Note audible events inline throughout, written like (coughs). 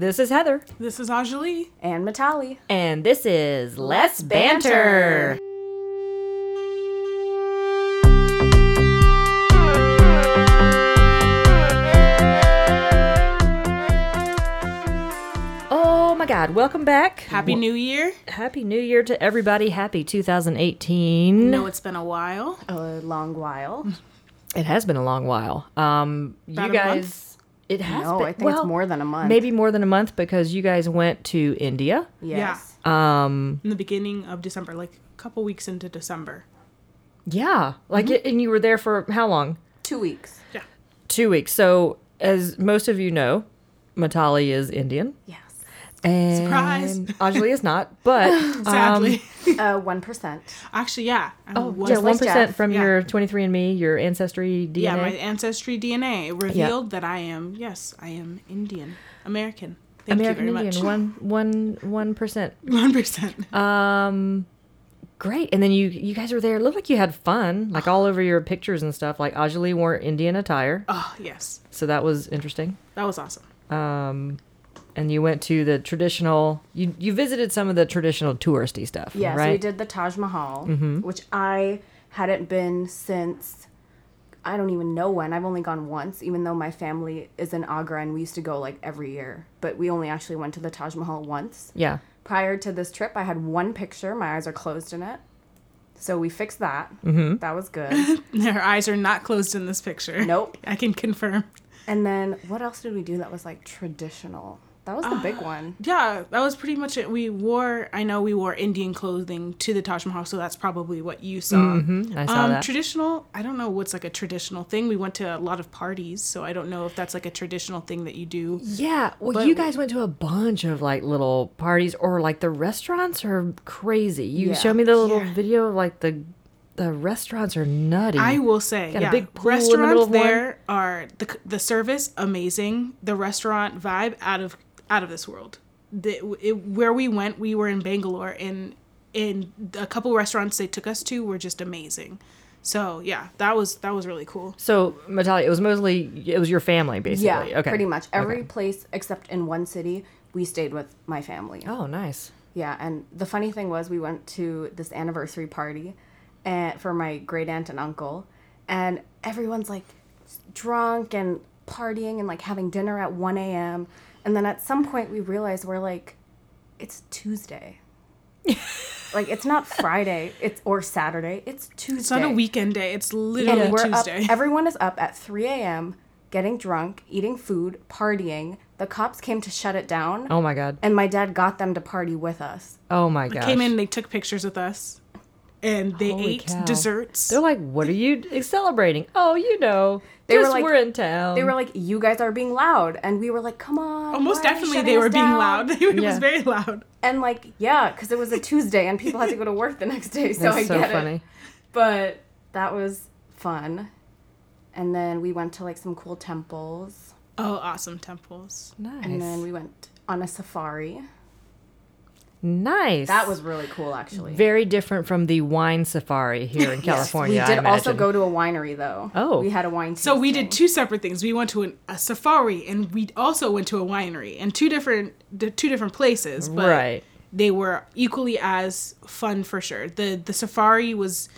This is Heather. This is Anjali. And Matali. And this is Let's Banter. Oh my God. Welcome back. Happy New Year. Happy New Year to everybody. Happy 2018. know it's been a while. A long while. (laughs) It has been a long while. Um, About you a guys. Month? It has No, been. I think it's more than a month. Maybe more than a month because you guys went to India. Yes. Um, In the beginning of December, like a couple weeks into December. yeah, like Mm-hmm. it, and you were there for how long? Two weeks. Yeah. Two weeks. So, as most of you know, Matali is Indian, Yes. And Surprise. Ajali is not. But (laughs) Sadly. Uh, 1%. Actually, yeah. I oh, was yeah, one like percent Jeff. from Yeah. your twenty three and Me, your ancestry DNA. Yeah, my ancestry DNA revealed that I am, yes, I am Indian. American. Thank American you very Indian, much. one one one percent. (laughs) 1%. Um, great. And then you you guys were there. It looked like you had fun, like all over your pictures and stuff. Like Ajali wore Indian attire, oh, yes. so that was interesting. That was awesome. Um, and you went to the traditional. You you visited some of the traditional touristy stuff. Yes, right. we did the Taj Mahal, which I hadn't been since I don't even know when. I've only gone once, even though my family is in Agra and we used to go like every year. But we only actually went to the Taj Mahal once. Yeah. Prior to this trip, I had one picture. My eyes are closed in it. So we fixed that. Mm-hmm. That was good. (laughs) Their eyes are not closed in this picture. Nope. (laughs) I can confirm. and then what else did we do that was like traditional? That was the big one. Yeah, that was pretty much it. We wore, I know we wore Indian clothing to the Taj Mahal, so that's probably what you saw. Mhm, I saw um, that. Traditional, I don't know what's like a traditional thing. We went to a lot of parties, so I don't know if that's like a traditional thing that you do. Yeah. Well, But- you guys went to a bunch of like little parties, or like the restaurants are crazy. You Yeah. showed me the little Yeah. video of like the the restaurants are nutty. I will say, Got a yeah, big pool in the middle restaurants of one. there are the the service amazing, the restaurant vibe out of out of this world. The, it, where we went, we were in Bangalore, and in a couple restaurants they took us to were just amazing. So yeah, that was that was really cool. so, Matali, it was mostly it was your family basically. Yeah, okay. pretty much. Every Okay. place except in one city, we stayed with my family. Oh, nice. Yeah, and the funny thing was, we went to this anniversary party, and for my great aunt and uncle, and everyone's like drunk and partying and like having dinner at one a.m. And then at some point, we realize we're like, it's Tuesday. (laughs) like it's not Friday, it's or Saturday. It's Tuesday. It's not a weekend day. It's literally And we're Tuesday. up. (laughs) Everyone is up at three a.m. getting drunk, eating food, partying. The cops came to shut it down, Oh my god. and my dad got them to party with us. Oh my god! Came in, and they took pictures with us, and they Holy ate cow. desserts. They're like, "What are you celebrating?" Oh, you know, They were like- we're in town. They were like, "You guys are being loud," and we were like, "Come on!" Oh, most why are you definitely they us were being loud. (laughs) it Yeah. was very loud. And like, yeah, because it was a Tuesday and people had to go to work the next day, so That's I so get funny. it. But that was fun. And then we went to like some cool temples, Oh, awesome temples. Nice. and then we went on a safari. Nice. That was really cool, actually. very different from the wine safari here in (laughs) California. we I did also go to a winery though. Oh. we had a wine. So we did two separate things. We went to an, a safari, and we also went to a winery, and two different the two different places. But Right. They were equally as fun for sure. the The safari was.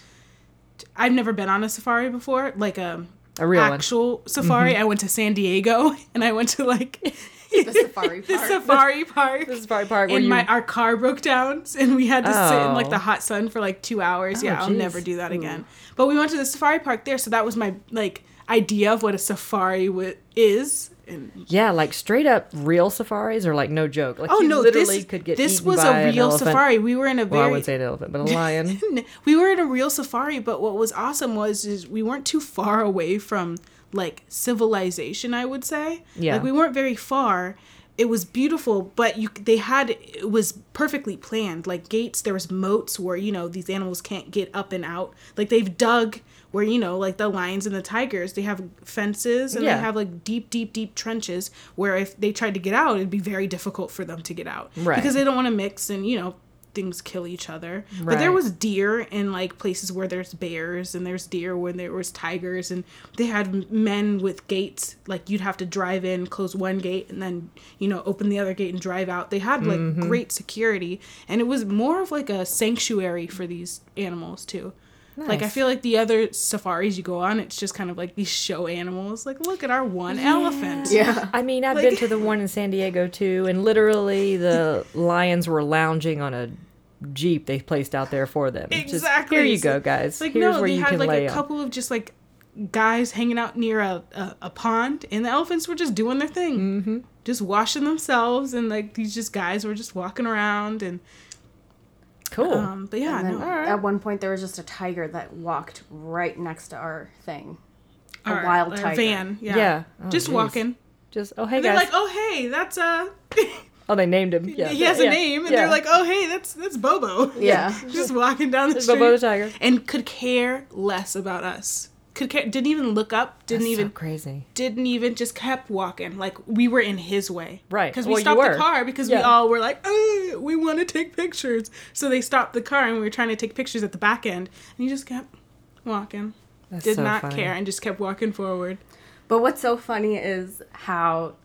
I've never been on a safari before, like a A real one. Mm-hmm. actual safari. I went to San Diego, (laughs) and I went to like (laughs) the safari (laughs) the park. safari park. The safari park where and you- my our car broke down (laughs) and we had to sit in like Oh. the hot sun for like two hours. Oh, yeah, I'll never do that hmm. again. But we went to the safari park there, so that was my like idea of what a safari w- is. And Yeah, like straight up real safaris are like no joke. Like oh you no, literally this could get this was a real safari. We were in a Well, I wouldn't say an elephant, but a lion. (laughs) we were in a real safari, but what was awesome was is we weren't too far away from like civilization. I would say, Yeah. like we weren't very far. It was beautiful, but you they had it was perfectly planned. Like gates, there was moats where you know these animals can't get up and out. Like they've dug where you know like the lions and the tigers they have fences and Yeah. they have like deep deep deep trenches where if they tried to get out it'd be very difficult for them to get out Right. because they don't want to mix and you know things kill each other. But there was deer in like places where there's bears and there's deer when there was tigers and they had men with gates like you'd have to drive in, close one gate and then, you know, open the other gate and drive out. They had like Mm-hmm. great security and it was more of like a sanctuary for these animals too. Like I feel like the other safaris you go on, it's just kind of like these show animals. Like look at our one elephant. Yeah. I mean, I've Like- been to the one in San Diego too, and literally the (laughs) lions were lounging on a jeep they placed out there for them. Just, Exactly. Here you go, guys. Like Here's no, where they you had can like lay a 'em. couple of just like guys hanging out near a, a, a pond, and the elephants were just doing their thing, mm-hmm. just washing themselves, and like these just guys were just walking around, and Cool. um, but yeah, And then no, at one point there was just a tiger that walked right next to our thing. A Our- wild our tiger. van, yeah, Yeah. Oh, just geez. walking. Just oh hey And they're like, oh hey, that's uh, (laughs) oh, they named him. Yeah, he has a yeah, name, and yeah. they're like, oh hey, that's that's Bobo. Yeah. (laughs) just walking down the street, Bobo the tiger. and could care less about us. Could care, didn't even look up, didn't That's so even crazy. didn't even just kept walking like we were in his way Right. because we Well, stopped the car because we all were like "Uh, we want to take pictures so they stopped the car and we were trying to take pictures at the back end and he just kept walking That's did so not funny. care and just kept walking forward But what's so funny is how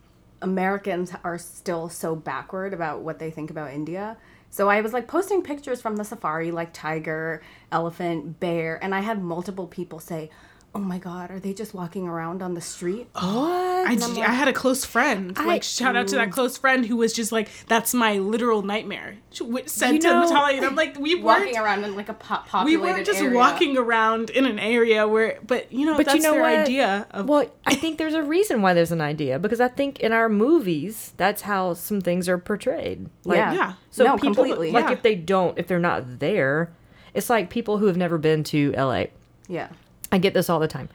Americans are still so backward about what they think about India. So I was like posting pictures from the safari, like tiger, elephant, bear, and I had multiple people say, "Oh my God, are they just walking around on the street?" (gasps) What? I had a close friend I- like shout out to that close friend who was just like that's my literal nightmare she w- said You to Natalia and I'm like we weren't Walking around in like a po- we weren't just area. walking around in an area where but you know But that's you know their what? idea of Well, I (laughs) think there's a reason why there's an idea because I think in our movies that's how some things are portrayed. Like, Yeah. Yeah. So No, people, completely. like Yeah. if they don't, if they're not there, it's like people who have never been to LA. Yeah. I get this all the time.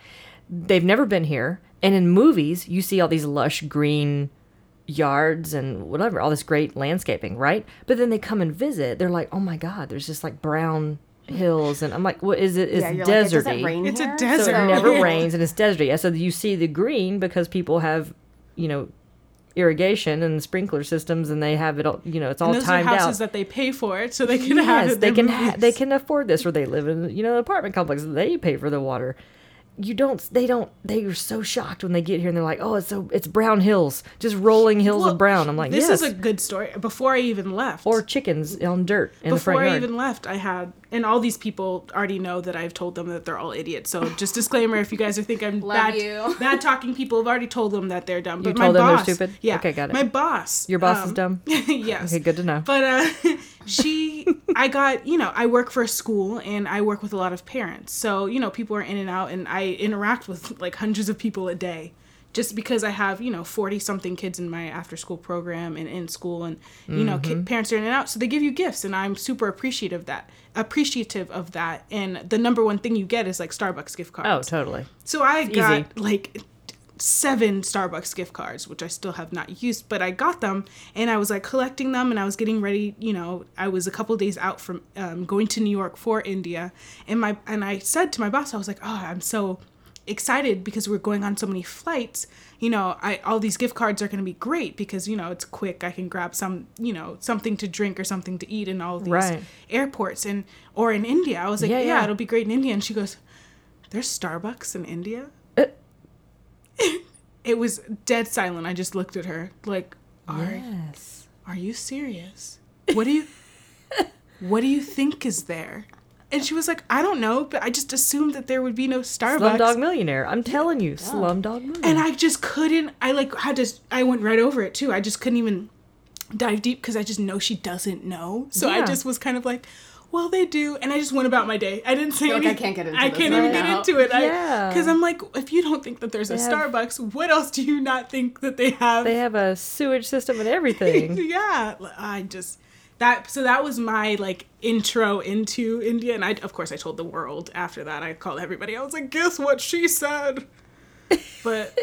They've never been here, and in movies you see all these lush green yards and whatever, all this great landscaping, right? But then they come and visit, they're like, "Oh my god, there's just like brown hills." And I'm like, "What is it? It's yeah, you're like, it deserty." doesn't rain It's a desert. so it never (laughs) rains and it's deserty. Yeah, So you see the green because people have, you know, irrigation and sprinkler systems, and they have it all. You know, it's all and those are timed houses out. that they pay for it so they can have it they can. Ha- they can afford this, or they live in you know an apartment complex. They pay for the water. You don't. They don't. They are so shocked when they get here and they're like, "Oh, it's so it's brown hills, just rolling hills Well, of brown." I'm like, this "Yes." is a good story. Before I even left, or chickens on dirt in the before front I yard. even left, I had, and all these people already know that I've told them that they're all idiots. So just disclaimer: if you guys are think I'm bad, bad talking people, I've already told them that they're dumb. But You my told them they're boss, stupid? Yeah, Okay, got it. My boss, Your boss is um, dumb. (laughs) yes. Okay, good to know. But uh, (laughs) she, I got, you know, I work for a school and I work with a lot of parents. So, you know, people are in and out and I interact with like hundreds of people a day just because I have, you know, 40 something kids in my after school program and in school and, you know, Mm-hmm. ki- parents are in and out. So they give you gifts and I'm super appreciative of that, appreciative of that. And the number one thing you get is like Starbucks gift cards. oh, totally. So I easy. got like seven Starbucks gift cards, which I still have not used, but I got them and I was like collecting them and I was getting ready. You know, I was a couple days out from um, going to New York for India, and my and I said to my boss, I was like, oh, I'm so excited because we're going on so many flights. You know, I all these gift cards are going to be great because you know it's quick. I can grab some, you know, something to drink or something to eat in all these Right. airports and or in India. I was like, Yeah, yeah, yeah. it'll be great in India. And she goes, "There's Starbucks in India." Uh. (laughs) it was dead silent. I just looked at her like, "Are Yes. are you serious? What do you (laughs) What do you think is there?" And she was like, "I don't know, but I just assumed that there would be no Starbucks." Slumdog Millionaire. I'm telling you, Slumdog Millionaire. and I just couldn't. I like had to. I went right over it too. I just couldn't even dive deep because I just know she doesn't know. So I just was kind of like, well, they do, and I just went about my day. I didn't say You're like, I can't get into it. I this can't right even get into it. Yeah. Because I'm like, if you don't think that there's a have- Starbucks, what else do you not think that they have? they have a sewage system and everything. (laughs) yeah, I just that. So that was my like intro into India, and I of course I told the world after that. I called everybody. I was like, guess what she said. But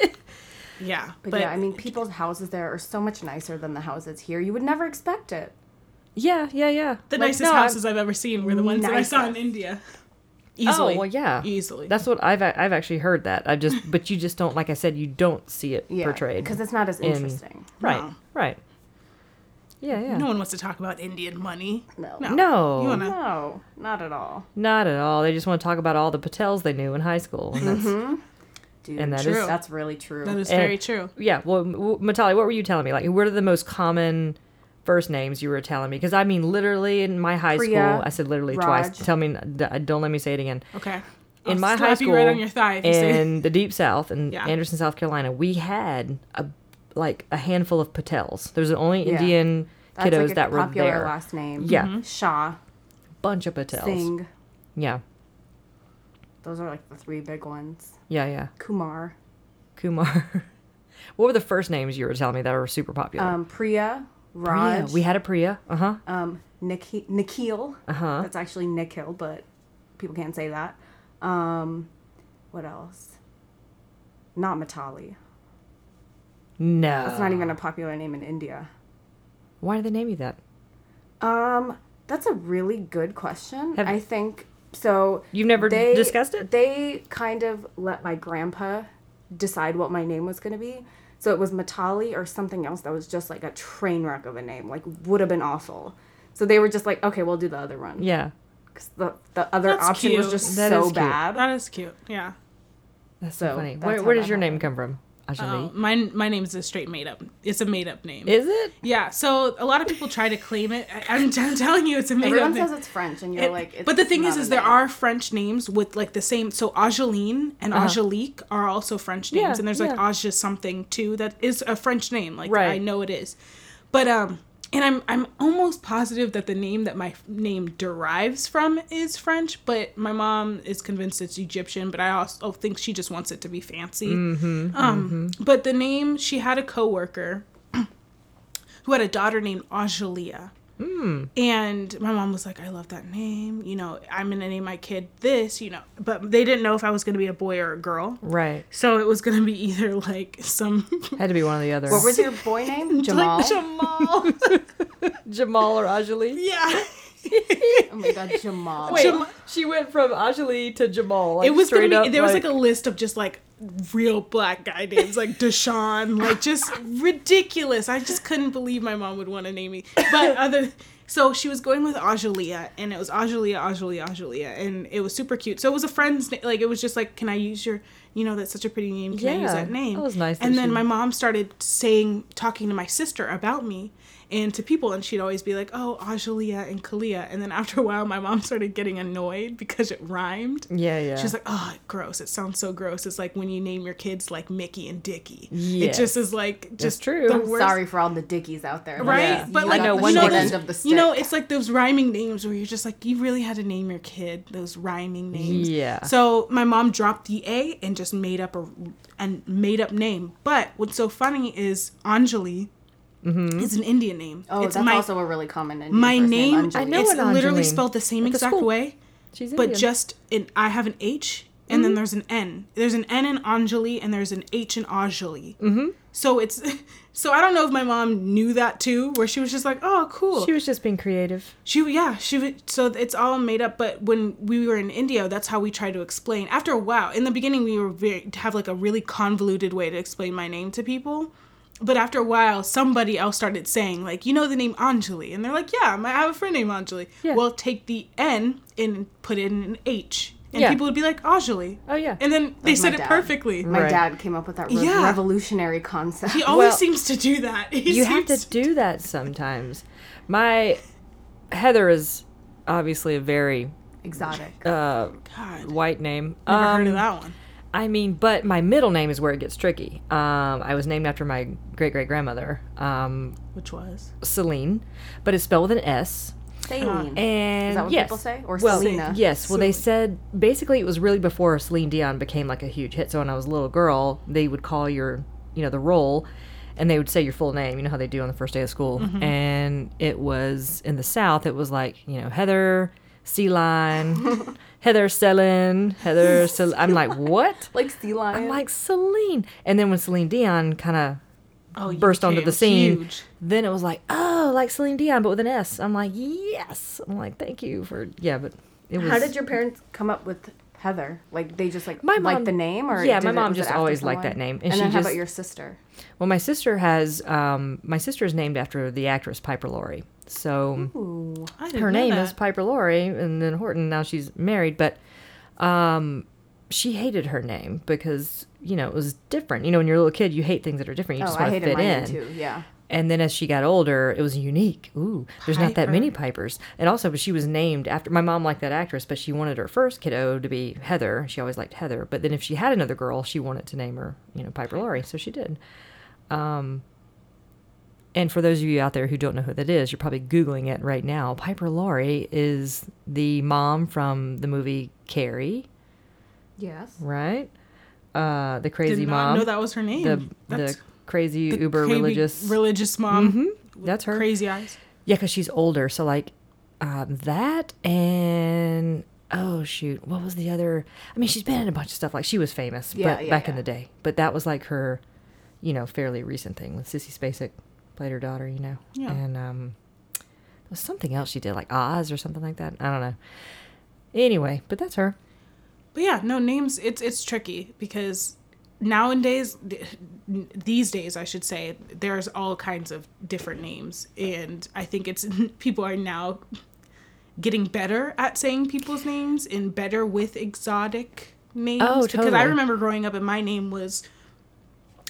(laughs) yeah, But, yeah, I mean, people's houses there are so much nicer than the houses here. You would never expect it. yeah, yeah, yeah. the Like, nicest no, houses I've ever seen were the ones that I saw in India. Easily. Oh well, yeah. Easily. That's what I've I've actually heard that. I just but you just don't like I said you don't see it Yeah, portrayed. because it's not as in- interesting. right, No. right. Yeah, yeah. No one wants to talk about Indian money. No. No. You wanna, No, not at all. Not at all. They just want to talk about all the Patels they knew in high school. And that's, mm-hmm. Dude, And that is- that's really true. that is And- very true. Yeah, well, Matali, what were you telling me? Like, what are the most common first names you were telling me? Because I mean, literally in my high Priya, school, I said literally twice. Tell me, uh, don't let me say it again. Okay. In I'll my slap high you school, right on your thigh if you say- in the deep south in Yeah. Anderson, South Carolina, we had a like a handful of Patels. There's only Yeah. Indian That's kiddos like a that were popular there. last name. Yeah. Mm-hmm. Shah, Bunch of Patels. Singh. Yeah, Those are like the three big ones. yeah, yeah. Kumar, Kumar. (laughs) what were the first names you were telling me that were super popular? um, Priya, Priya. Raj. We had a Priya. Uh huh. um, Nikki, Nikhil. Uh-huh. That's actually Nikhil, but people can't say that. Um, what else? Not Matali. No. That's not even a popular name in India. Why did they name you that? Um, that's a really good question. Have- I think so. You've never they, discussed it? They kind of let my grandpa decide what my name was going to be. So it was Matali or something else that was just like a train wreck of a name, like would have been awful. So they were just like, okay, we'll do the other one. Yeah. 'Cause the the other That's option was just That is so bad. That is cute. Yeah. That's so, So, funny. that's Where, where does that your name come from? Ajali? Oh, mine my name is a straight made up. It's a made up name. Is it? yeah. So a lot of people try to claim it. I, I'm, (laughs) I'm telling you, it's a made Everyone up name. says it's French, and you're It- like, it's but the thing is, not a is there name. are French names with like the same. So Angeline and Angelique are also French names, Uh-huh. Yeah, and there's like yeah. Aja something too that is a French name. Like Right. I know it is, but um, and I'm I'm almost positive that the name that my name derives from is French, but my mom is convinced it's Egyptian. But I also think she just wants it to be fancy. Mm-hmm, um, but the name she had a coworker (clears throat) who had a daughter named Angelia. Hmm. And my mom was like, I love that name. You know, I'm going to name my kid this, you know. But they didn't know if I was going to be a boy or a girl. Right. So it was going to be either like some. (laughs) Had to be one or the other. What was your boy name? Jamal. (laughs) Like Jamal. (laughs) Jamal or Ajali? yeah. (laughs) oh my god, Jamal. Wait, Jam- she went from Ajali to Jamal. Like, it was gonna be. up, There was like a list of just like real black guy names, like Deshaun, like just ridiculous. I just couldn't believe my mom would want to name me. But (laughs) other. So she was going with Ajalia, and it was Ajalia, Ajalia, Ajalia, and it was super cute. So it was a friend's name. Like it was just like, can I use your, you know, that's such a pretty name. Can I use that name? that was nice And then she- my mom started saying, talking to my sister about me and to people, and she'd always be like, oh, Ajalia and Kalia. And then after a while, my mom (laughs) started getting annoyed because it rhymed. Yeah, yeah. She was like, "Oh, gross! It sounds so gross." It's like when you name your kids like Mickey and Dickie. It just is like just true. The worst. Sorry for all the dickies out there. Right, Yeah. but You like got know the one you know, short Dickie- end of the stick. you know, it's like those rhyming names where you're just like, you really had to name your kid those rhyming names. Yeah. So my mom dropped the A and just made up a and made up name. But what's so funny is Anjali is an Indian name. oh, it's that's my also a really common Indian name. my first name. Anjali. I know it's literally spelled the same exact school. way She's but Indian. just in I have an H and then there's an N. There's an N in Anjali and there's an H in Anjali. Mm-hmm. So it's (laughs) so I don't know if my mom knew that too, where she was just like, oh, cool. She was just being creative. She yeah she would so it's all made up. But when we were in India, that's how we tried to explain. After a while, in the beginning, we were very have like a really convoluted way to explain my name to people. But after a while, somebody else started saying like, you know the name Anjali, and they're like, yeah, I have a friend named Anjali. Yeah. Well, take the N and put it in an H, and Yeah. people would be like Anjali. Oh yeah. And then they Like said it dad. perfectly. My Right. dad came up with that re- Yeah. revolutionary concept. He always Well, seems to do that. (laughs) He you have to seems- do that sometimes. My Heather is obviously a very Exotic. uh, God, white name. never heard Um, of that one. I mean, but my middle name is where it gets tricky. Um, I was named after my great great grandmother, um, Which was Celine, but it's spelled with an S. Saline. And Is that what yes, people say? Or well, Selena? Yes. Well, they said basically it was really before Celine Dion became like a huge hit. So when I was a little girl, they would call your, you know, the roll, and they would say your full name. You know how they do on the first day of school. Mm-hmm. And it was in the South. It was like you know Heather, Sea Line, (laughs) Heather Selin, Heather. (laughs) Cel- I'm like what? Like sea lion. I'm like Celine. And then when Celine Dion kind of oh, burst onto the scene. huge. Then it was like, oh, like Celine Dion, but with an S. I'm like, yes. I'm like, thank you for yeah, but it was. How did your parents come up with Heather? Like they just like My like mom- the name, or yeah, my mom it just always liked that name, and And, she then how just- about your sister? Well, my sister has um, my sister is named after the actress Piper Laurie. So Ooh. I didn't her name is Piper Laurie, and then Horton. Now she's married, but um, she hated her name because you know it was different. You know, when you're a little kid, you hate things that are different. You Oh, just want to fit my in. name too. Yeah. And then as she got older, it was unique. Ooh, there's not that many Pipers. And also, but she was named after my mom liked that actress, but she wanted her first kiddo to be Heather. She always liked Heather. But then if she had another girl, she wanted to name her, you know, Piper Laurie. So she did. Um, and for those of you out there who don't know who that is, you're probably Googling it right now. Piper Laurie is the mom from the movie Carrie, Yes. right? Uh, the crazy Did mom. not know that was her name. the, the crazy the uber crazy religious. religious mom. Mhm, that's her. Crazy eyes. Yeah, because she's older. So like um, that and oh shoot, what was the other? I mean, she's been in a bunch of stuff. Like she was famous, Yeah, but yeah, back in the day. But that was like her, you know, fairly recent thing with Sissy Spacek played her daughter. You know, Yeah. and um, there was something else she did like Oz or something like that. I don't know. Anyway, but that's her. But yeah, no names. It's it's tricky because nowadays, these days, I should say, there's all kinds of different names, and I think it's (laughs) people are now getting better at saying people's names and better with exotic names. Oh, totally. Because I remember growing up and my name was,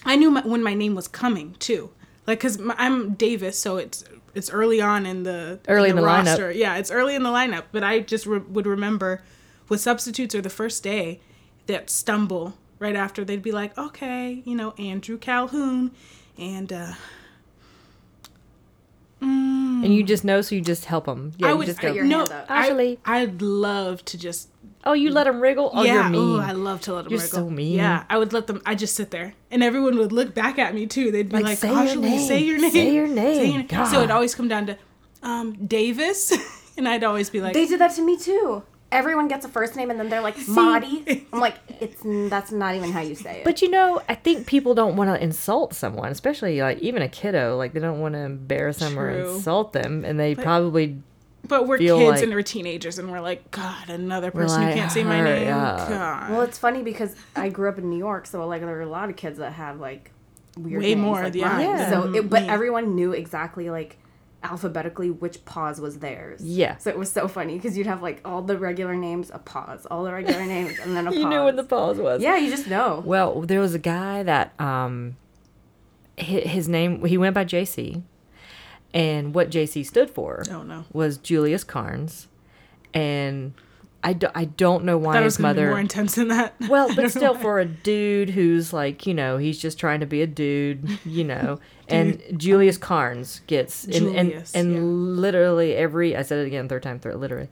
I knew my, when my name was coming too. Like, cause I'm Davis, so it's it's early on in the Early in the lineup. roster. Yeah, it's early in the lineup, but I just re- would remember with substitutes or the first day that stumble right after they'd be like, okay, you know, Andrew Calhoun, and uh, And you just know, so you just help them. Yeah, I you just go. your no, hand up. I, Actually- I'd love to just oh, you let them wriggle. Oh, yeah, you're mean. ooh, I love to let them You're wriggle. so mean. Yeah, I would let them. I just sit there, and everyone would look back at me too. They'd be Like, like, say your "Ashley, name. say your name, Say your name. So it'd always come down to um, Davis, (laughs) and I'd always be like, They did that to me too. Everyone gets a first name and then they're like Maudie. I'm like, (laughs) it's that's not even how you say it. But you know, I think people don't want to insult someone, especially like even a kiddo. Like they don't want to embarrass them or insult them, and they probably but we're feel kids like- and we're teenagers, and we're like, God, another person like, who can't say my name. God. well, it's funny because I grew up in New York, so like there are a lot of kids that have like weird Way names, more, like yeah. Yeah. So, it, but me. everyone knew exactly like alphabetically which pause was theirs. Yeah. So it was so funny because you'd have like all the regular names, a pause, all the regular (laughs) names, and then a pause. you knew what the pause was. Yeah, you just know. Well, there was a guy that um, hi- his name he went by JC, and what JC stood for Oh no. was Julius Carnes, and I, do, I don't know why his mother more intense than that. (laughs) Well, but still, why. for a dude who's like, you know, he's just trying to be a dude, you know. (laughs) and Julius Carnes gets, Julius, and, and yeah. literally every, I said it again, third time, third, literally.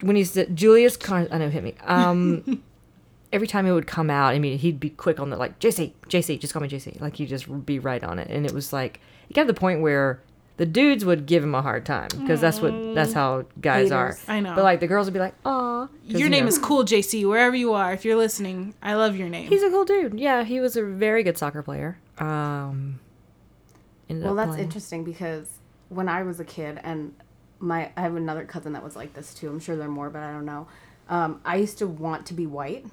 When he said Julius Carnes, I know, hit me. Um, (laughs) every time it would come out, I mean, he'd be quick on the, like, JC, JC, just call me JC. Like, he'd just be right on it. And it was like, it got to the point where the dudes would give him a hard time because that's what, that's how guys are. I know. But like, the girls would be like, aw. 'cause, your you name know. is cool, JC. Wherever you are, if you're listening, I love your name. He's a cool dude. Yeah, he was a very good soccer player. Um, ended Well, up that's playing- interesting because when I was a kid, and my I have another cousin that was like this too. I'm sure there are more, but I don't know. Um, I used to want to be white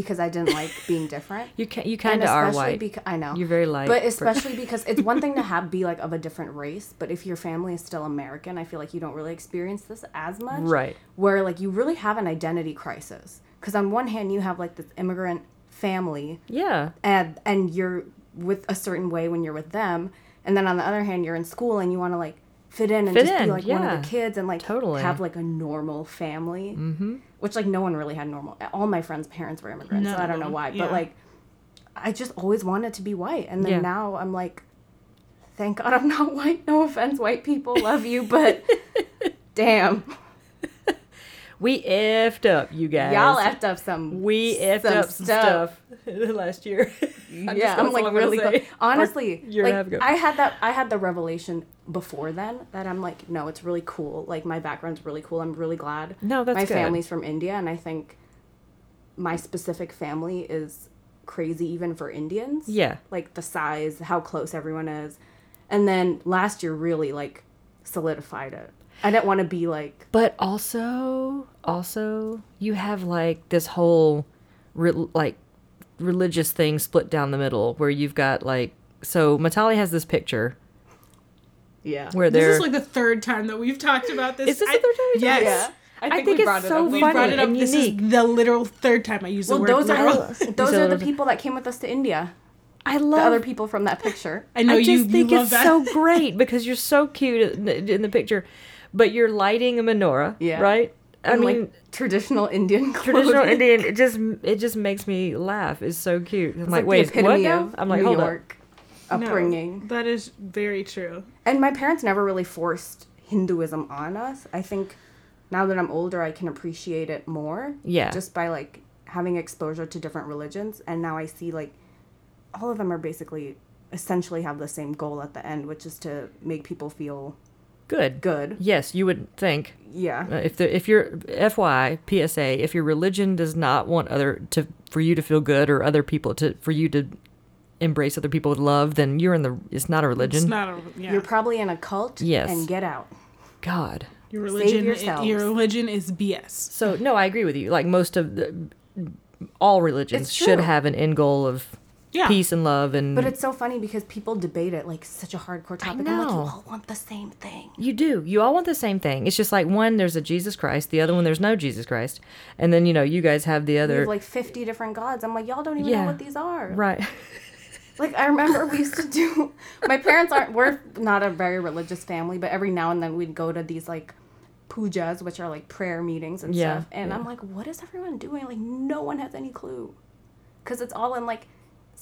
because I didn't like being different. (laughs) You can you kind of are especially white. Because, I know You're very light. but (laughs) especially because it's one thing to have be like of a different race, but if your family is still American, I feel like you don't really experience this as much. Right. Where like you really have an identity crisis because on one hand you have like this immigrant family yeah, and and you're with a certain way when you're with them and then on the other hand you're in school and you want to like fit in and Fit just in, be like one of the kids and like Totally. have like a normal family mm-hmm. which like no one really had normal all my friends parents were immigrants so i don't know why yeah. but like i just always wanted to be white and then Yeah. now i'm like thank god i'm not (laughs) white no offense white people love you but (laughs) damn we effed up, you guys. y'all effed up some We effed some up some stuff (laughs) last year. (laughs) I'm yeah, just- I'm like all gonna really say. go- honestly. Or year and a like. I had that I had the revelation before then that I'm like, no, it's really cool. Like my background's really cool. I'm really glad. No, that's my good. family's from India, and I think my specific family is crazy even for Indians. Yeah. like the size, how close everyone is, and then last year really like solidified it. I didn't want to be like But also, also, you have like this whole, re- like, religious thing split down the middle where you've got like, so Matali has this picture yeah. where This is like the third time that we've talked about this. Is this the third time we've Yes. talked Yeah. I think it's so We funny brought it up. and This unique. is the literal third time I use the Well, word those literal. are (laughs) those are the people that came with us to India. I The love other people from that picture. I know I you. just think you love it's that. so (laughs) great because you're so cute in the, in the picture, but you're lighting a menorah, Yeah. right? I And, mean, like traditional Indian (laughs) traditional. Indian. It just it just makes me laugh. It's so cute. I'm It's like, the wait, what epitome now? of I'm like, New hold York No, upbringing. that is very true. And my parents never really forced Hinduism on us. I think now that I'm older, I can appreciate it more. Yeah. Just by like having exposure to different religions, and now I see like all of them are basically essentially have the same goal at the end, which is to make people feel up. Good. good. Yes, you would think Yeah. uh, if the if your FY PSA if your religion does not want other to for you to feel good or other people to for you to embrace other people with love, then you're in the it's not a religion. It's not a yeah. You're probably in a cult. Yes. And get out. God. your religion. yourselves. Your religion is BS. So no, I agree with you. Like most of the all religions should have an end goal of Yeah. peace and love and But it's so funny because people debate it like such a hardcore topic. I'm like, you all want the same thing. You do. You all want the same thing. It's just like one, there's a Jesus Christ. The other one, there's no Jesus Christ. And then you know, you guys have the other. have like 50 different gods. I'm like, y'all don't even Yeah. know what these are. right. (laughs) Like I remember we used to do. (laughs) My parents aren't. We're not a very religious family, but every now and then we'd go to these like pujas, which are like prayer meetings and Yeah, stuff. And yeah. I'm like, what is everyone doing? Like no one has any clue, because it's all in like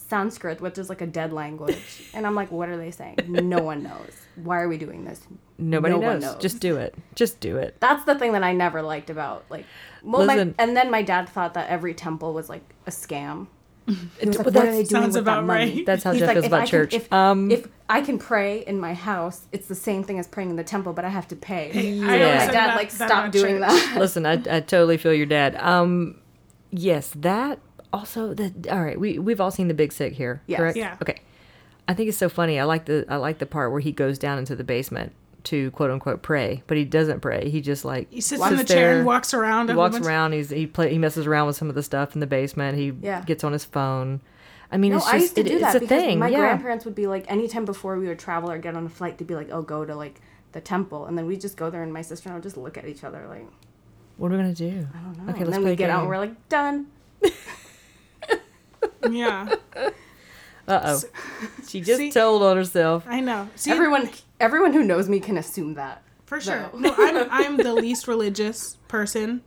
Sanskrit, which is like a dead language. (laughs) and I'm like, what are they saying? No one knows. Why are we doing this? Nobody No one knows. knows. Just do it. Just do it. That's the thing that I never liked about like. Well, my, and then my dad thought that every temple was like a scam. (laughs) He was like, But what are they doing sounds with that money? right. (laughs) That's how He's Jeff like, feels if about I can- church. if, um, if I can pray in my house, it's the same thing as praying in the temple, but I have to pay. Hey, I Yeah. always My My dad that- like stop doing church. that. listen, I, I totally feel your dad. Um, yes, that also. That all right. We we've all seen the Big Sick here, Yes. correct? Yeah. Okay. I think it's so funny. I like the I like the part where he goes down into the basement to quote unquote pray, but he doesn't pray. He just like He sits in the chair and walks around. He walks around. He's he play he messes around with some of the stuff in the basement. He Yeah. gets on his phone. I mean, No, it's just I used to it- do that because thing. my yeah. grandparents would be like, anytime before we would travel or get on a flight, they'd be like, "Oh, go to like the temple," and then we just go there, and my sister and I would just look at each other like, What are we gonna do? "I don't know." Okay, and let's then we get out, and we're like, "Done." (laughs) Yeah, (laughs) Uh oh. She just See- told on herself. I know. See, everyone, everyone who knows me can assume that. for sure. No. No, I'm (laughs) I'm the least religious person.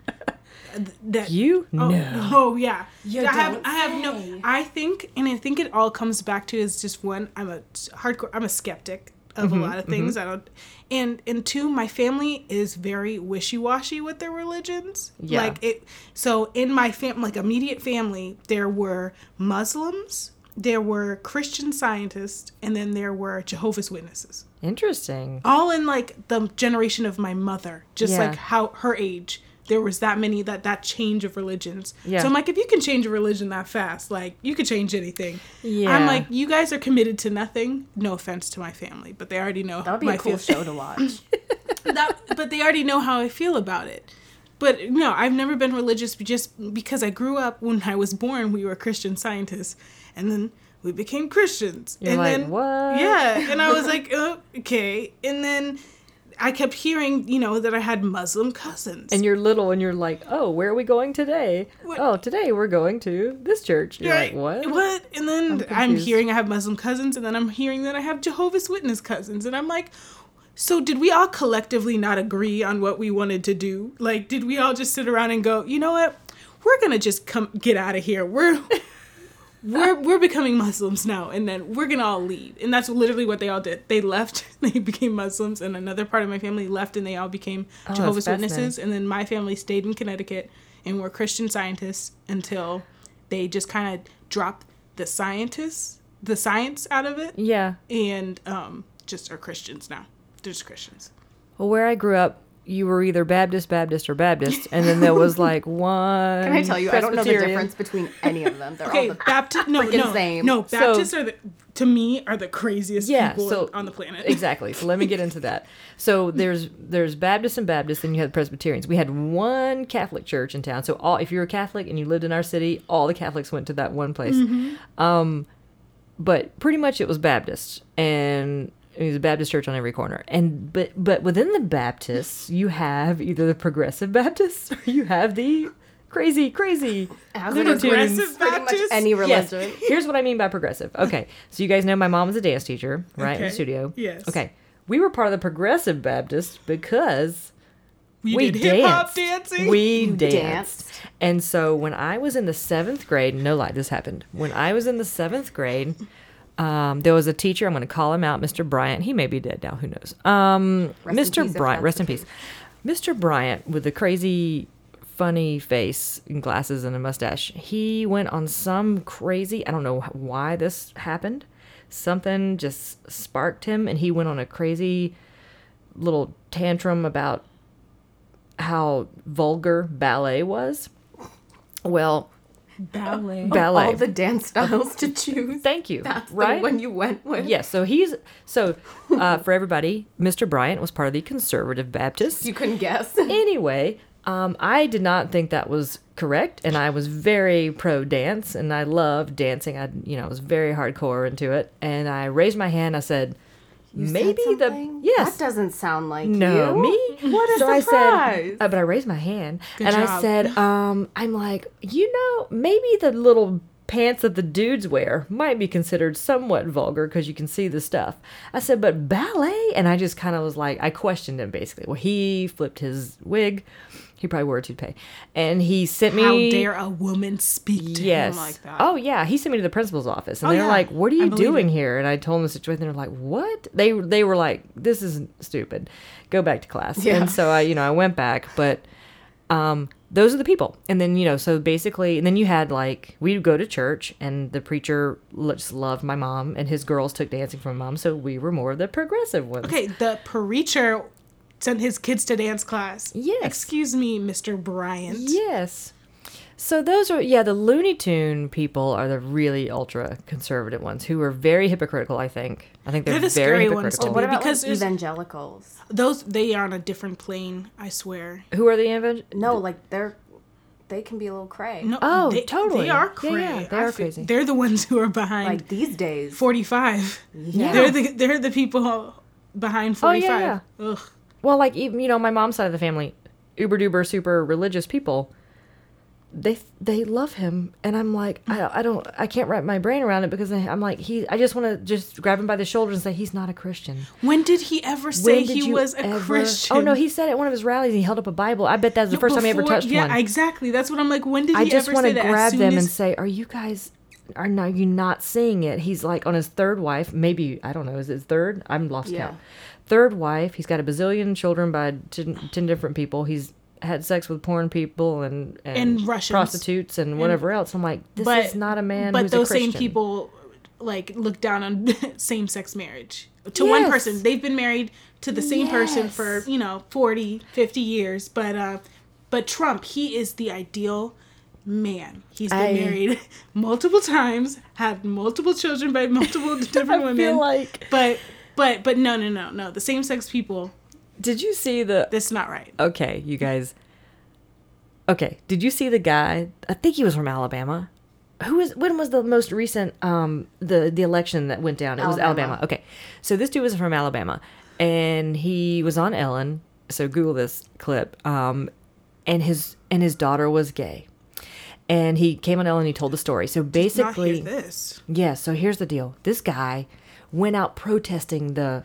That You Oh, no. oh yeah. You I have don't I have no I think and I think it all comes back to is just one, I'm a hardcore I'm a skeptic of Mm-hmm, a lot of things. I don't and and two, my family is very wishy washy with their religions. Yeah. Like it so in my fam like immediate family, there were Muslims, there were Christian scientists, and then there were Jehovah's Witnesses. Interesting. All in like the generation of my mother, just Yeah. like how her age there was that many that that change of religions. Yeah. So I'm like, if you can change a religion that fast, like you could change anything. Yeah. I'm like, you guys are committed to nothing. No offense to my family, but they already know That would be my a cool feel- show to watch. (laughs) that, but they already know how I feel about it. But no, I've never been religious just because I grew up when I was born, we were Christian scientists. And then we became Christians. You're and like, then, "What?" Yeah. And I was (laughs) like, oh, okay. And then I kept hearing, you know, that I had Muslim cousins. And you're little and you're like, oh, where are we going today? What- Oh, today we're going to this church. You're Right. like, what? What? And then I'm, confused. hearing I have Muslim cousins, and then I'm hearing that I have Jehovah's Witness cousins, and I'm like, so did we all collectively not agree on what we wanted to do? Like, did we all just sit around and go, you know what? We're gonna just come get out of here. We're we're we're becoming Muslims now, and then we're gonna all leave. And that's literally what they all did. They left, (laughs) they became Muslims, and another part of my family left, and they all became that's Jehovah's. Witnesses. And then my family stayed in Connecticut and were Christian scientists until they just kind of dropped the scientists, the science out of it, Yeah. and um, just are Christians now. They're just Christians. Well, where I grew up, you were either Baptist, Baptist, or Baptist, and then there was like one. (laughs) Can I tell you, I don't know the difference between any of them. They're Okay, all the Baptist. No, freaking no, same. no. So- Baptists are the. to me are the craziest Yeah, people so- on the planet. Exactly. So let me get into that. So (laughs) there's there's Baptists and Baptists, and you had Presbyterians. We had one Catholic church in town. So all if you were a Catholic and you lived in our city, all the Catholics went to that one place. Um, but pretty much it was Baptist, and it was a Baptist church on every corner. And but but within the Baptists, you have either the Progressive Baptists or you have the crazy crazy As Looney it is Tunes. Progressive pretty much Baptist? any Yes. religion. Here's what I mean by progressive. Okay. So you guys know my mom was a dance teacher, right? In the studio. Yes. Okay. We were part of the progressive Baptist because we, we did hip hop danced. dancing. We danced. danced. And so when I was in the seventh grade, no lie, this happened. When I was in the seventh grade, um, there was a teacher. I'm going to call him out, Mr. Bryant. He may be dead now. Who knows? Um, Mr. Bryant, rest in peace. Mr. Bryant with the crazy, funny face and glasses and a mustache. He went on some crazy. I don't know why this happened. Something just sparked him, and he went on a crazy little tantrum about how vulgar ballet was. Well, ballet. (laughs) ballet. All the dance styles to choose. Thank you. That's right? the one you went with. Yes. So he's so uh, for everybody. Mr. Bryant was part of the conservative Baptists. You couldn't guess. (laughs) Anyway, um, I did not think that was correct, and I was very pro dance, and I loved dancing. I, you know, I was very hardcore into it, and I raised my hand. I said, You said maybe the something? yes. That doesn't sound like No, you. me. What a so I surprise. said, uh, but I raised my hand Good and I said, um, I'm like, you know, maybe the little pants that the dudes wear might be considered somewhat vulgar because you can see the stuff. I said, but ballet, and I just kind of was like, I questioned him basically. Well, he flipped his wig. He probably wore a toupee, and he sent me. How dare a woman speak to Yes. him like that? Oh yeah, he sent me to the principal's office, and Oh, they're yeah. like, "What are you doing it. here?" And I told them the situation. They're like, "What?" They they were like, "This is stupid. Go back to class." Yeah. And so I, you know, I went back, but um, those are the people. And then you know, so basically, and then you had like we'd go to church, and the preacher just loved my mom, and his girls took dancing from mom, so we were more of the progressive ones. Okay, the preacher sent his kids to dance class. Yes. Excuse me, Mr. Bryant. Yes. So those are yeah, the Looney Tune people are the really ultra conservative ones who are very hypocritical. I think. I think they're, They're the very scary ones to hypocritical. What about because like evangelicals? Those they are on a different plane. I swear. Who are the evangel? No, like they're they can be a little cray. No, Oh, they, totally. They are Yeah, crazy. yeah, they are crazy. They're the ones who are behind Like these days. forty-five. Yeah. They're the they're the people behind Oh, yeah, forty-five. Ugh. Well, like even you know, my mom's side of the family, uber duper super religious people. They they love him, and I'm like, I, I don't, I can't wrap my brain around it because I, I'm like, he, I just want to just grab him by the shoulders and say he's not a Christian. When did he ever say When did he you was a ever- Christian? Oh no, he said at one of his rallies he held up a Bible. I bet that's the first time he ever Before- touched yeah, one. exactly. That's what I'm like. When did he I just ever want say to that? grab soon them as, and say, "Are you guys? Are not you not seeing it?" He's like on his third wife. Maybe I don't know. Is it his third? I'm lost Yeah. count. Third wife. He's got a bazillion children by ten, 10 different people. He's had sex with porn people and and, And prostitutes and whatever else. I'm like, this but is not a man. But those same people like look down on (laughs) same-sex marriage to one person. They've been married to the same person for you know 40, 50 years. But uh, but Trump, he is the ideal man. He's been I- married (laughs) multiple times, had multiple children by multiple (laughs) different I women. feel like. but but but no no no no the same-sex people. Did you see the? This is not right. Okay, you guys. Okay, did you see the guy? I think he was from Alabama. Who is? When was the most recent um the the election that went down? It was Alabama. Alabama. Okay, so this dude was from Alabama, and he was on Ellen. So Google this clip. Um, and his and his daughter was gay, and he came on Ellen. and He told the story. So Not basically, hear this. yeah, so here's the deal. This guy went out protesting the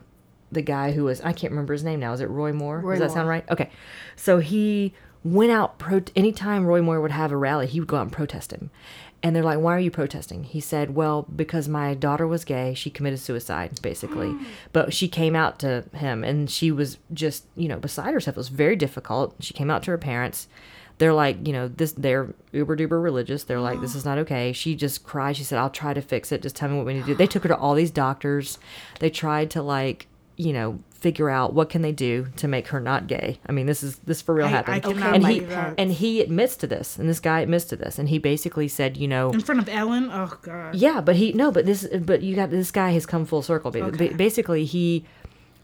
the guy who was I can't remember his name now. Is it Roy Moore? Roy Does that Moore. sound right? Okay. So he went out pro anytime Roy Moore would have a rally, he would go out and protest him. And they're like, "Why are you protesting?" He said, "Well, because my daughter was gay. She committed suicide, basically. (gasps) but she came out to him, and she was just, you know, beside herself. It was very difficult. She came out to her parents. They're like, you know, this. They're uber duper religious. They're like, this is not okay. She just cried. She said, "I'll try to fix it. Just tell me what we need to do." They took her to all these doctors. They tried to like you know, figure out what can they do to make her not gay. I mean, this is this for real I- I happened. cannot and he that. and he admits to this, and this guy admits to this, and he basically said, you know, In front of Ellen? Oh god. yeah, but he no, but this, but you got this guy has come full circle. Okay. Basically, he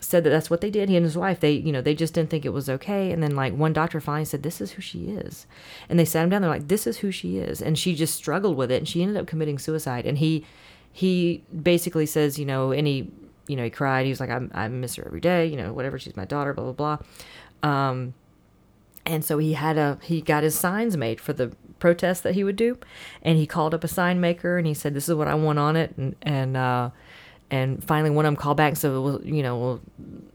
said that that's what they did. He and his wife, they you know they just didn't think it was okay. And then like one doctor finally said, "This is who she is," and they sat him down. They're like, "This is who she is," and she just struggled with it, and she ended up committing suicide. And he he basically says, you know, any, you know he cried. He was like, "I I miss her every day," you know, whatever. She's my daughter. Blah blah blah. Um, and so he had a he got his signs made for the protest that he would do and he called up a sign maker and he said this is what i want on it and and uh and finally one of them called back and said well you know well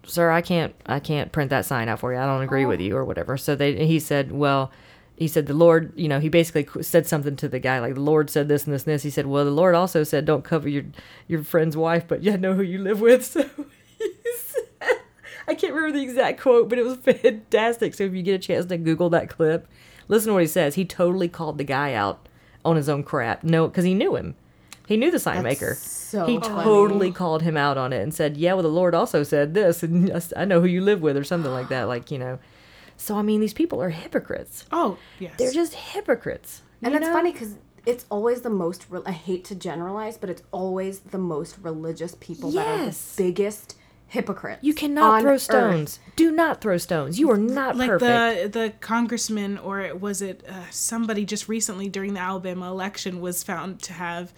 sir i can't i can't print that sign out for you i don't agree with oh. you or whatever so they he said well he said the lord you know he basically said something to the guy like the lord said this and this and this he said well the lord also said don't cover your your friend's wife but yeah know who you live with (laughs) so said I can't remember the exact quote, but it was (laughs) fantastic. So if you get a chance to Google that clip, listen to what he says. He totally called the guy out on his own crap. No, because he knew him. He knew the sign That's maker. so he funny. totally called him out on it and said, "Yeah, well, the Lord also said this, and (laughs) I know who you live with, or something like that." Like you know. So I mean, these people are hypocrites. Oh, yes. They're just hypocrites. And it's funny because it's always the most. Re- I hate to generalize, but it's always the most religious people that are the Yes. biggest hypocrites. You cannot on throw earth. stones. Do not throw stones. You are not like perfect. the the congressman or was it uh, somebody just recently during the Alabama election was found to have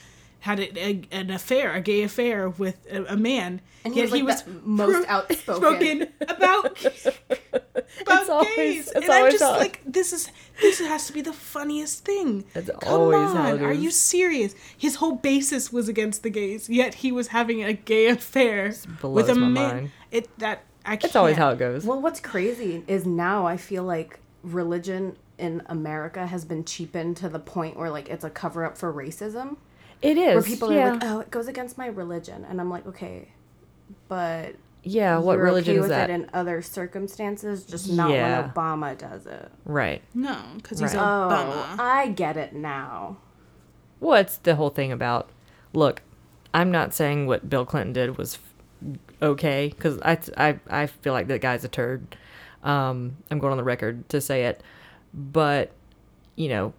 had a, a, an affair, a gay affair with a, a man, And he was, like, the most outspoken. about (laughs) about It's always- gays, it's and I'm just how- like, this is this has to be the funniest thing. It's Come always how on, it are you serious? His whole basis was against the gays, yet he was having a gay affair with a my man. mind. It that I can't. it's always how it goes. Well, what's crazy is now I feel like religion in America has been cheapened to the point where like it's a cover up for racism. It is. Where people yeah. are like, "Oh, it goes against my religion," and I'm like, "Okay, but yeah. What you're religion okay is with that? it in other circumstances, just not Yeah. when Obama does it." right. No, because he's Right. Obama. Oh, I get it now. What's the whole thing about? Look, I'm not saying what Bill Clinton did was okay because I, I I feel like that guy's a turd. Um, I'm going on the record to say it, but you know,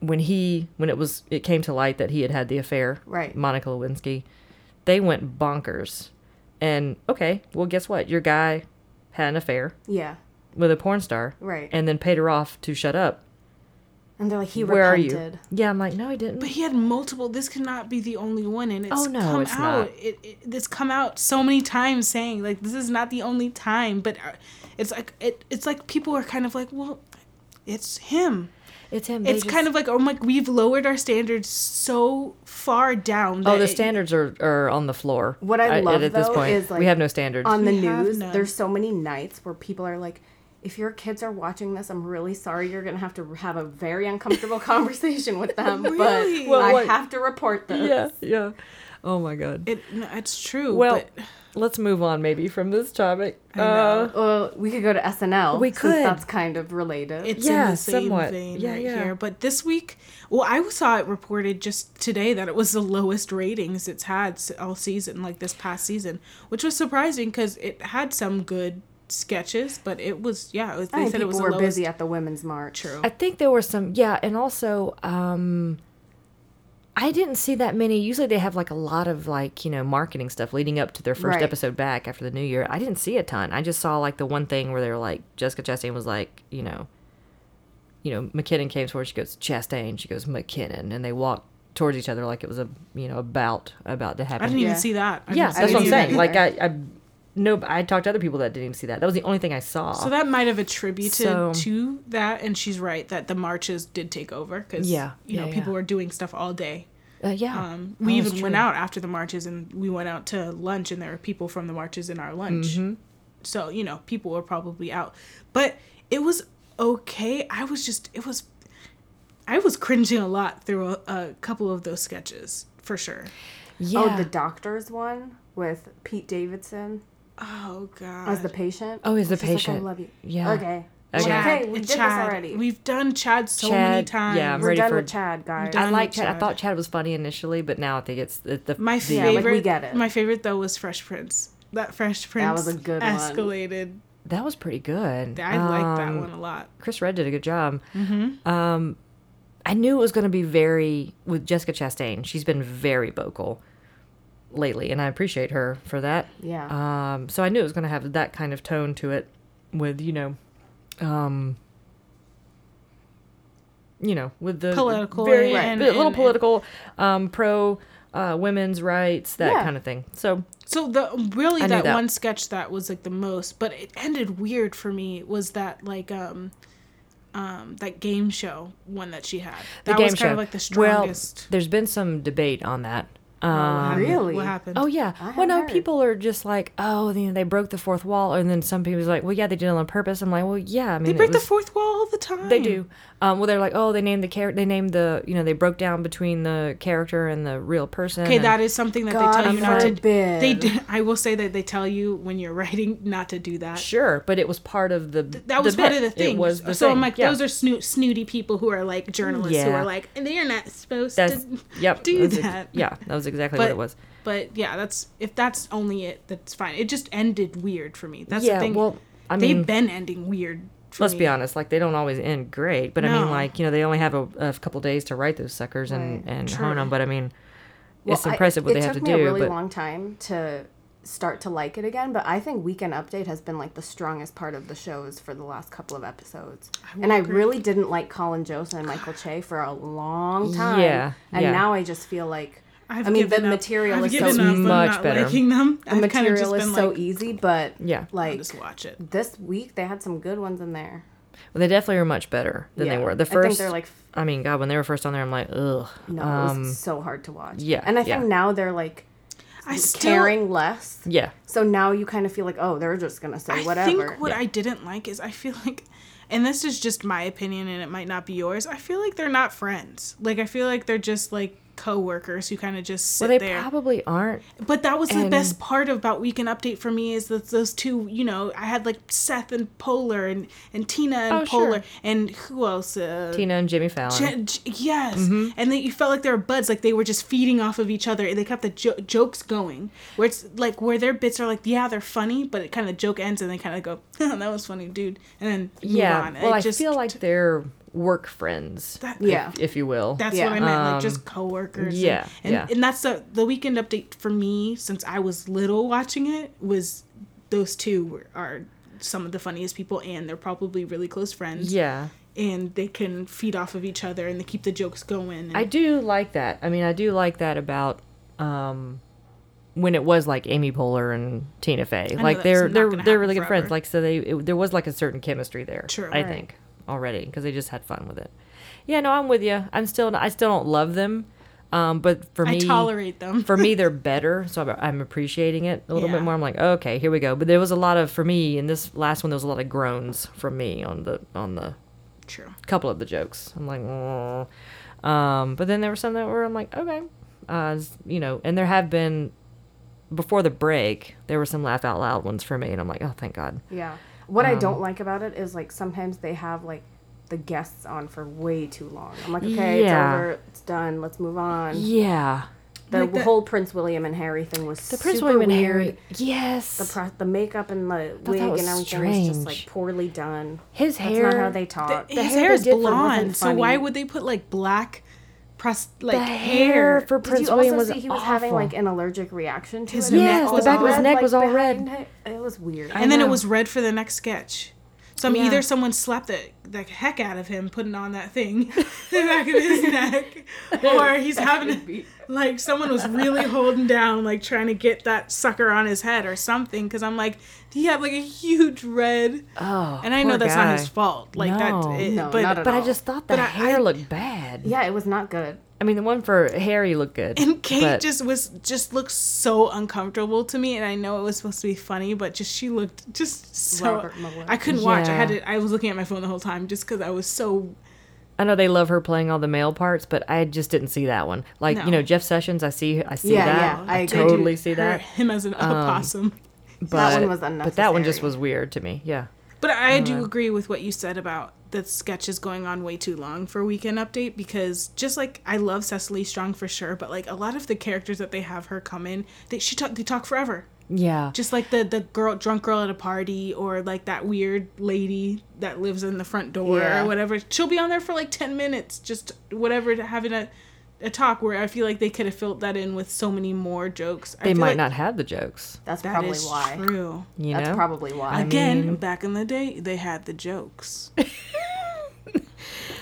when he when it was it came to light that he had had the affair, Right. Monica Lewinsky, they went bonkers. And okay, well, guess what? Your guy had an affair Yeah, with a porn star, right. and then paid her off to shut up. And they're like, "He Where repented." are you? Yeah, I'm like, no, he didn't. But he had multiple. This cannot be the only one, and it's Oh, no, come it's out. not. It, it it's come out so many times saying like this is not the only time. But uh, it's like it it's like people are kind of like, well, it's him. It's him. It's kind of like oh my, we've lowered our standards so far down. Oh, the it- standards are, are on the floor. What I love, at this though, point, is, like, we have no standards. on the We news there's so many nights where people are like if your kids are watching this i'm really sorry you're gonna have to have a very uncomfortable (laughs) conversation with them Really? but Well, i what- have to report this yeah, yeah. Oh my god. It no, it's true. well, but let's move on maybe from this topic. I know. Uh, well we could go to snl We since could. that's kind kind of related it's Yeah, in the same somewhat. vein Yeah, right yeah. here. But this week, well, I saw it reported just today that it was the lowest ratings it's had all season, like this past season, which was surprising because it had some good sketches, but it was yeah, it was, I they think said it people was the were busy at the women's march True. I think there were some, yeah, and also, um, I didn't see that many. Usually they have like a lot of like, you know, marketing stuff leading up to their first Right. episode back after the new year. I didn't see a ton. I just saw like the one thing where they were like, Jessica Chastain was like, you know, you know, McKinnon came towards, she goes, Chastain, she goes, McKinnon, and they walked towards each other like it was a, you know, about about to happen. I didn't even see that. I yeah, that's what I'm saying. that Like. (laughs) I, I, no, I talked to other people that didn't even see that. That was the only thing I saw. So that might have attributed So- to that, and she's right that the marches did take over because Yeah, you know yeah, people yeah. were doing stuff all day. uh, yeah, Um, Oh, we that's even went out after the marches, and we went out to lunch, and there were people from the marches in our lunch. Mm-hmm. So you know, people were probably out, but it was okay. I was just, it was, I was cringing a lot through a, a couple of those sketches for sure. Yeah. oh the doctors one with pete davidson Oh god. as the patient Oh, as the She's like, patient. i love you Yeah. okay Okay. okay, we did Chad. this already We've done Chad so many times. yeah, I'm we're ready done for- with chad guys. I like with Chad. I thought Chad was funny initially, but now I think it's the, the My the- Yeah, like, we favorite, get it. my favorite though was Fresh Prince. that Fresh Prince That was a good one. escalated. That was pretty good. I like that Um, one a lot. Chris Redd did a good job. Mm-hmm. Um, I knew it was going to be very with Jessica Chastain. She's been very vocal lately, and I appreciate her for that. Yeah. Um, so I knew it was going to have that kind of tone to it, with you know, um, you know, with the Political very and- a little and- political, um, pro uh, women's rights, that Yeah. kind of thing. So So the really that, that. one sketch that was like the most, but it ended weird for me was that like um um that game show one that she had. the game was kind show. of like the strongest. well, there's been some debate on that. Um, really? What happened? Oh yeah. I well, no, heard. people are just like, oh, you know, they broke the fourth wall, and then some people people's like, well, yeah, they did it on purpose. I'm like, well, yeah, I mean, they it break the fourth wall all the time. They do. Um, well, they're like, oh, they named the character. They named the, you know, they broke down between the character and the real person. Okay, and- that is something that God they tell you not to. forbid. They do, I will say that they tell you when you're writing not to do that. sure, but it was part of the. That was the part bit. of the thing. It was the so thing. I'm like, yeah. those are snoot, snooty people who are like journalists who are like, and they're not supposed That's to yep. do that's ex- that. yeah, that was exactly But what it was. But yeah, that's if that's only it, that's fine. It just ended weird for me. That's yeah, the thing. well, I mean, they've been ending weird. For let's me. be honest. Like they don't always end great, but I mean, like you know, they only have a, a couple days to write those suckers and Right. and True. hone them. But I mean, Well, it's I- impressive what it they have to do. It took me a really but long time to start to like it again, but I think Weekend Update has been like the strongest part of the shows for the last couple of episodes. will and I agree. really didn't like Colin Jost and Michael Che for a long time. Yeah, And yeah. now I just feel like I've I mean, the given up- material I've is so up much better. Liking them. the I've kind of material is so like, easy, but yeah, I'll like just watch it. this week they had some good ones in there. well, they definitely are much better than they were. The first, I first, think they're like I mean, God, when they were first on there, I'm like, ugh. no, it um, was so hard to watch. yeah, And I think yeah. now they're like I still caring less. yeah. So now you kind of feel like, oh, they're just gonna say I whatever. I think what I didn't like is I feel like, and this is just my opinion, and it might not be yours. I feel like they're not friends. Like I feel like they're just like co-workers who kind of just sit Well, they there. probably aren't. But that was the best part about Weekend Update for me is that those two, you know, I had like Seth and Poehler and, and Tina and Oh, Poehler sure. and who else? Uh, Tina and Jimmy Fallon. J- J- yes, Mm-hmm. and they, you felt like they were buds, like they were just feeding off of each other, and they kept the jo- jokes going. Where it's like where their bits are like, yeah, they're funny, but it kind of joke ends, and they kind of go, (laughs) that was funny, dude, and then move yeah. on. Well, It I just- feel like they're work friends, that, Yeah. if you will. That's Yeah. what I meant, like Um, just coworkers. and- yeah, and, yeah. and that's the the weekend update for me since I was little watching it was those two were, are some of the funniest people, and they're probably really close friends. yeah. and they can feed off of each other, and they keep the jokes going. And I do like that. I mean, I do like that about um, when it was like Amy Poehler and Tina Fey. know Like they're they're they're happen really good friends. Like so they it, there was like a certain chemistry there. True. I Right. think already because they just had fun with it. Yeah, no, I'm with you. I'm still I still don't love them, um, but for me, I me tolerate them. for me they're (laughs) better so I'm, I'm appreciating it a little Yeah. bit more i'm like okay here we go but there was a lot of for me in this last one there was a lot of groans from me on the on the True. couple of the jokes i'm like oh. um but then there were some that were i'm like okay uh you know and there have been before the break there were some laugh out loud ones for me and i'm like oh thank god Yeah. What I Um, don't like about it is like sometimes they have like the guests on for way too long. I'm like, okay, Yeah. it's over, it's done, let's move on. yeah The Like the- whole Prince William and Harry thing was the prince super william and weird. harry yes The pro- the makeup and the that wig was and everything was just like poorly done. his That's hair not how they talk. the His hair hair is blonde, so why would they put like black, pros- like the hair? hair for Did prince you william also was see he was having awful. like an allergic reaction to His it? and neck it was the back of his red, neck was all red. behind It. It was weird. And then it was red for the next sketch. So I mean, Yeah. either someone slapped the the heck out of him putting on that thing, (laughs) the back of his neck, or he's having like someone was really holding down, like trying to get that sucker on his head or something. Because I'm like, he had like a huge red, oh and I know that's guy. not his fault. Like No. that, it, No, but not at But I just thought the But hair I- looked bad. Yeah, it was not good. I mean, the one for Harry looked good. And Kate but- just was just looked so uncomfortable to me, and I know it was supposed to be funny, but just she looked just so. I couldn't watch. I had to. I was looking at my phone the whole time just because I was so. I know they love her playing all the male parts, but I just didn't see that one. Like No. you know, Jeff Sessions, I see, I see Yeah, that. yeah, I agree. totally see her- that. him as an um, opossum. But one was unnecessary. But that one just was weird to me. Yeah. But I do agree with what you said about the sketch is going on way too long for a Weekend Update because just like I love Cecily Strong for sure, but like a lot of the characters that they have her come in, they she talk they talk forever. Yeah. Just like the the girl drunk girl at a party or like that weird lady that lives in the front door Yeah. or whatever. She'll be on there for like 10 minutes just whatever having a a talk where I feel like they could have filled that in with so many more jokes. I they might like not have the jokes. That's that probably is why. true. You That's know. probably why. Again, mean- back in the day, they had the jokes. (laughs)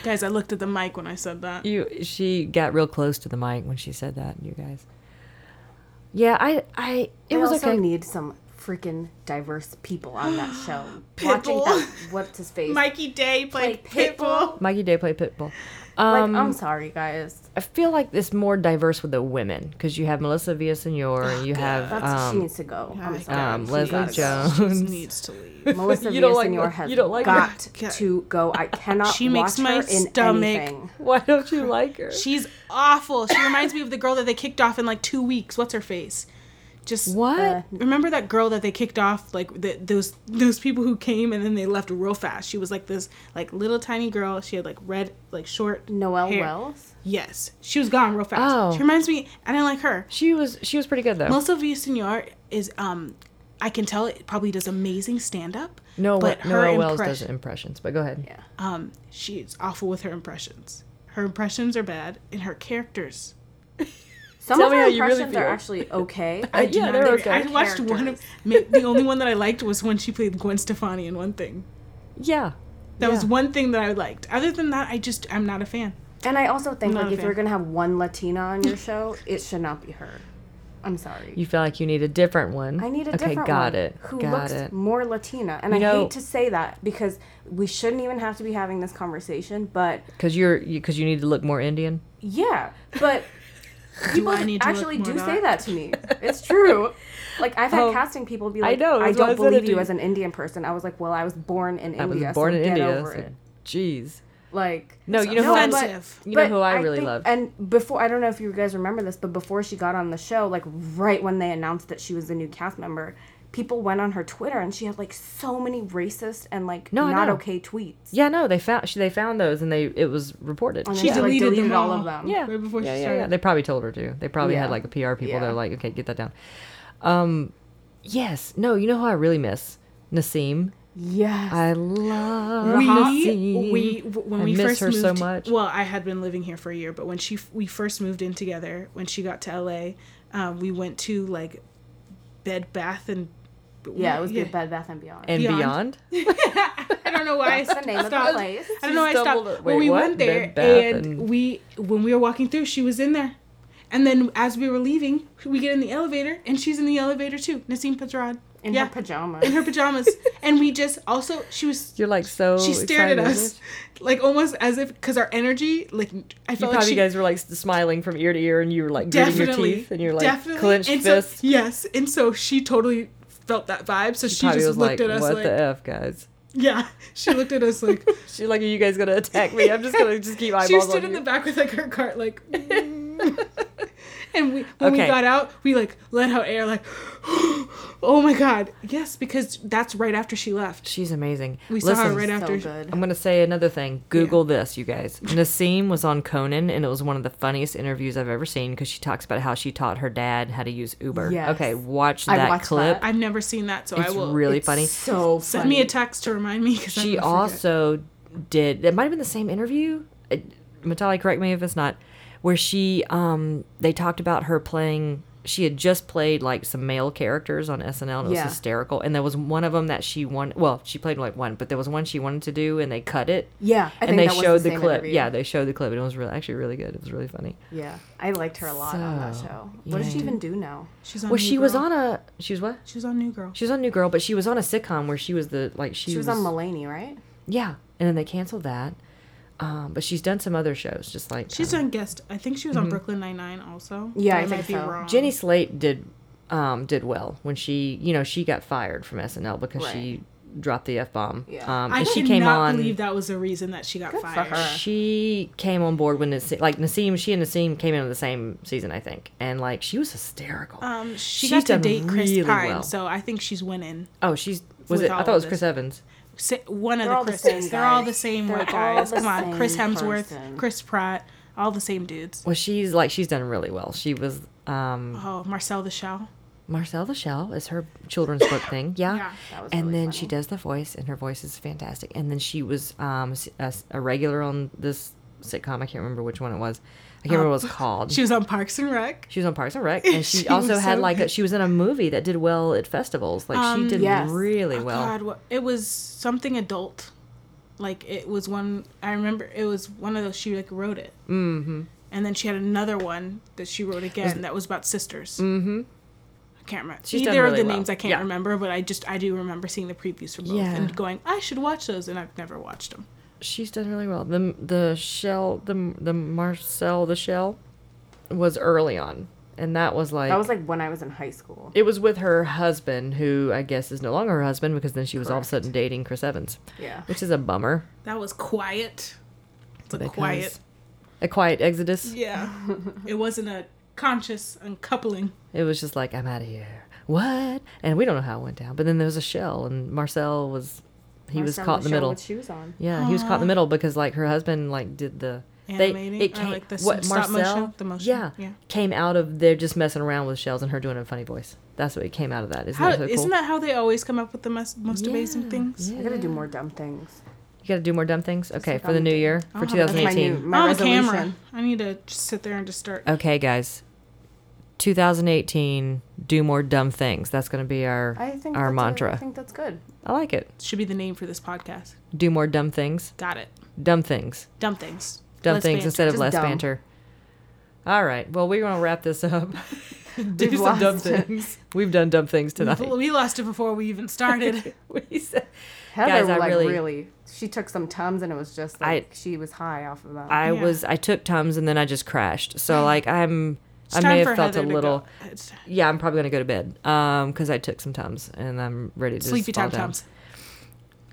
Guys, I looked at the mic when I said that. You she got real close to the mic when she said that. You guys. Yeah, I I it we was also okay. need some freaking diverse people on that (gasps) show. Watching Pitbull. that, what's his face? Mikey Day played Played Pitbull. Mikey Day played Pitbull. Like, Um, I'm sorry, guys. I feel like it's more diverse with the women because you have Melissa Villasenor, you have That's she um, needs to go. I'm sorry. um, Leslie gotta. Jones. She needs to leave. (laughs) Melissa You don't like her- has you don't like her? got God. to go. I (laughs) cannot She watch makes my her in stomach anything. Why don't you like her? She's awful. She reminds me of the girl that they kicked off in like two weeks. What's her face? Just What? Uh, remember that girl that they kicked off like the, those those people who came and then they left real fast. She was like this like little tiny girl. She had like red like short Noël hair. Wells. Yes, she was gone real fast. Oh. She reminds me. I didn't like her. she was she was pretty good though. Melissa Villasenor is um, I can tell it probably does amazing stand up. no, but her Noah Wells does impressions, but go ahead. Yeah. Um, she's awful with her impressions. Her impressions are bad, and her characters. (laughs) Some Tell of me her how you really impressions are actually (laughs) okay. I- do yeah, they're like- okay. I watched one of the only one that I liked was when she played Gwen Stefani in one thing. Yeah, That was one thing that I liked. Other than that, I just I'm not a fan. And I also think like a if you're gonna have one Latina on your (laughs) show, it should not be her. I'm sorry. You feel like you need a different one. I need a okay, different got one it. who got looks it. more Latina. And You I know- hate to say that because we shouldn't even have to be having this conversation, but Because you're because you, need to look more Indian. yeah, but (laughs) people I need to actually do say that to me. (laughs) It's true. Like I've had Oh, casting people be like, know, I, why I don't believe you as an Indian person. I was like, well, I was born in I was born so in India. over so- it. Jeez. Like No, you know who I, offensive. you know who I really love. And before, I don't know if you guys remember this, but before she got on the show, like right when they announced that she was the new cast member, people went on her Twitter and she had like so many racist and like No, not okay tweets. yeah, no, they found she, they found those and they it was reported. And She then like, deleted them all all. of them. Yeah, Right before she yeah, yeah, started. yeah. They probably told her to. They probably had like a PR people. Yeah. They're like, okay, get that down. Um, yes, no, you know who I really miss? Nasim. Yes. I love we Nasim. we w- when I we miss first her moved so much. well i had been living here for a year but when she we first moved in together when she got to la um, we went to like bed bath and yeah, it was good Bed Bath and Beyond. and Beyond. beyond. (laughs) i don't know why i That's the name of the stopped. place. i don't know why i stopped stumbled at- well, we what? went there Bed and, and- we when we were walking through she was in there and then as we were leaving we get in the elevator and she's in the elevator too Nasim Pedrad in yeah her pajamas. in her pajamas (laughs) and we just also she was You're like so. she stared at us like almost as if because our energy like i You felt probably like she guys were like smiling from ear to ear, and you were like gritting your teeth, and you're like definitely clenched and so, fists. yes and so she totally felt that vibe so she, probably just was looked like, at us "What like the f, guys?" yeah (laughs) she looked at us like (laughs) She's like, "Are you guys gonna attack me? I'm just gonna (laughs) just keep eyeballs she stood in you." the back with like her cart like mm. and we when we got out we like let out air like (gasps) oh my god yes because that's right after she left She's amazing. we saw her right so after good. I'm gonna say another thing. Google this, you guys. Nasim was on Conan, and it was one of the funniest interviews I've ever seen because she talks about how she taught her dad how to use Uber. Yes. Okay, watch I that clip. that. i've never seen that so It's i will really It's really funny. So funny. send me a text to remind me because She also did. It might have been the same interview. Uh, Matali, correct me if it's not. Where she, um, they talked about her playing. She had just played like some male characters on SNL, and it was Yeah. hysterical. And there was one of them that she won. Well, she played like one, but there was one she wanted to do, and they cut it. Yeah, I and think they that was showed the, same clip. interview. Yeah, they showed the clip, and it was really, actually really good. It was really funny. Yeah, I liked her a lot on that show. What does she even do now? she's on Well, New she was on a. She was what? she was on new girl She was on New Girl, but she was on a sitcom where she was the like she, She, was, on Mulaney, right? Yeah, and then they canceled that. Um, but she's done some other shows, just like She's um, done guest. I think she was on Brooklyn Nine Nine also. Yeah, But I might think be so. wrong. Jenny Slate did um, did well when she, you know, she got fired from SNL because she dropped the f bomb. Yeah. Um, I and she did came not on. believe that was the reason that she got Good for fired. her. She came on board when Nasim, like Nasim, she and Nasim came in on the same season, I think, and like she was hysterical. Um, she She's got to date Chris really Pine, well. so I think she's winning. oh, she's was it? I thought it was of Chris. Evans. Sa- One of They're all the the Chris's. same They're all the same They're white guys. the Come on, Chris Hemsworth, person. Chris Pratt, all the same dudes. Well, she's like she's done really well. She was um Oh, Marcel the Shell. Marcel the Shell is her children's book (coughs) thing. Yeah. Yeah. That was and really then she does the voice, and her voice is fantastic. And then she was um, s- a, s- a regular on this sitcom. I can't remember which one it was. I can't remember what it was called. She was on Parks and Rec. She was on Parks and Rec, (laughs) and she, She also had so like a, she was in a movie that did well at festivals. Like Um, she did yes. really Oh, well. God, what, it was something adult. Like it was one. I remember it was one of those. She like wrote it, Mm-hmm. and then she had another one that she wrote again that was about sisters. Mm-hmm. I can't remember She's either really of the well. names. I can't Yeah. remember, but I just I do remember seeing the previews for both Yeah. and going, I should watch those, and I've never watched them. She's done really well. The the shell the the Marcel the Shell was early on, and that was like That was like when I was in high school. it was with her husband, who I guess is no longer her husband because then she was all of a sudden dating Chris Evans, Yeah. which is a bummer. That was quiet. It's a because- quiet. a quiet exodus. Yeah, (laughs) it wasn't a conscious uncoupling. It was just like I'm out of here. What? And we don't know how it went down. But then there was a shell, and Marcel was he was Marcel caught in the middle. with shoes on. Yeah, he was caught in the (gasps) middle because like her husband like did the Animating? They, it came, like the what stop Marcel? motion? The motion? Yeah, Yeah. came out of they're just messing around with shells and her doing a funny voice. That's what it came out of that. Isn't How, that so cool? Isn't that how they always come up with the most, most amazing things? yeah. I gotta do more dumb things. You got to do more dumb things. Okay, like for the new the- year I'll for have it. That's my 2018. new- my oh, on resolution. camera. I need to just sit there and just start. Okay, guys. 2018. Do more dumb things. That's going to be our I think our mantra. I think that's good. I like it. Should be the name for this podcast. Do more dumb things. Got it. Dumb things. Dumb things. Dumb Less things banter. instead of Just less dumb. banter. All right. Well, we're going to wrap this up. (laughs) do We've some dumb lost it. things. We've done dumb things tonight. We, we lost it before we even started. (laughs) we said, Heather, Guys, I like really- really, she took some tums and it was just I- like she was high off of that. I Yeah. was I took Tums and then I just crashed. So (laughs) like I'm It's I may have felt Heather a little yeah I'm probably gonna go to bed um because I took some Tums and I'm ready to sleepy just fall time. Tums.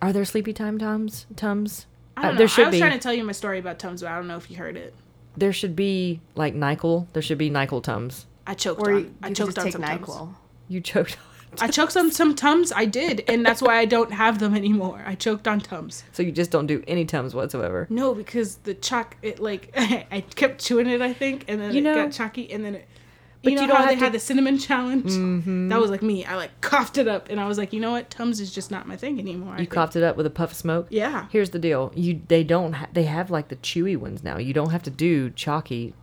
Are there sleepy time Tums? Tums? I Uh, don't know. there should I was be. trying to tell you my story about Tums, but I don't know if you heard it. There should be like Nyquil. There should be Nyquil Tums. I choked or on. you, I you choked just on take some Tums. You choked. I choked on some Tums. I did, and that's why I don't have them anymore. I choked on Tums. so you just don't do any Tums whatsoever. No, because the chalk, it like (laughs) I kept chewing it, I think, and then You it know- got chalky, and then it. But you know you don't how they to- had the cinnamon challenge? Mm-hmm. That was like me. I like coughed it up, and I was like, you know what, Tums is just not my thing anymore. I You think. coughed it up with a puff of smoke. Yeah. Here's the deal. You they don't ha- they have like the chewy ones now. You don't have to do chalky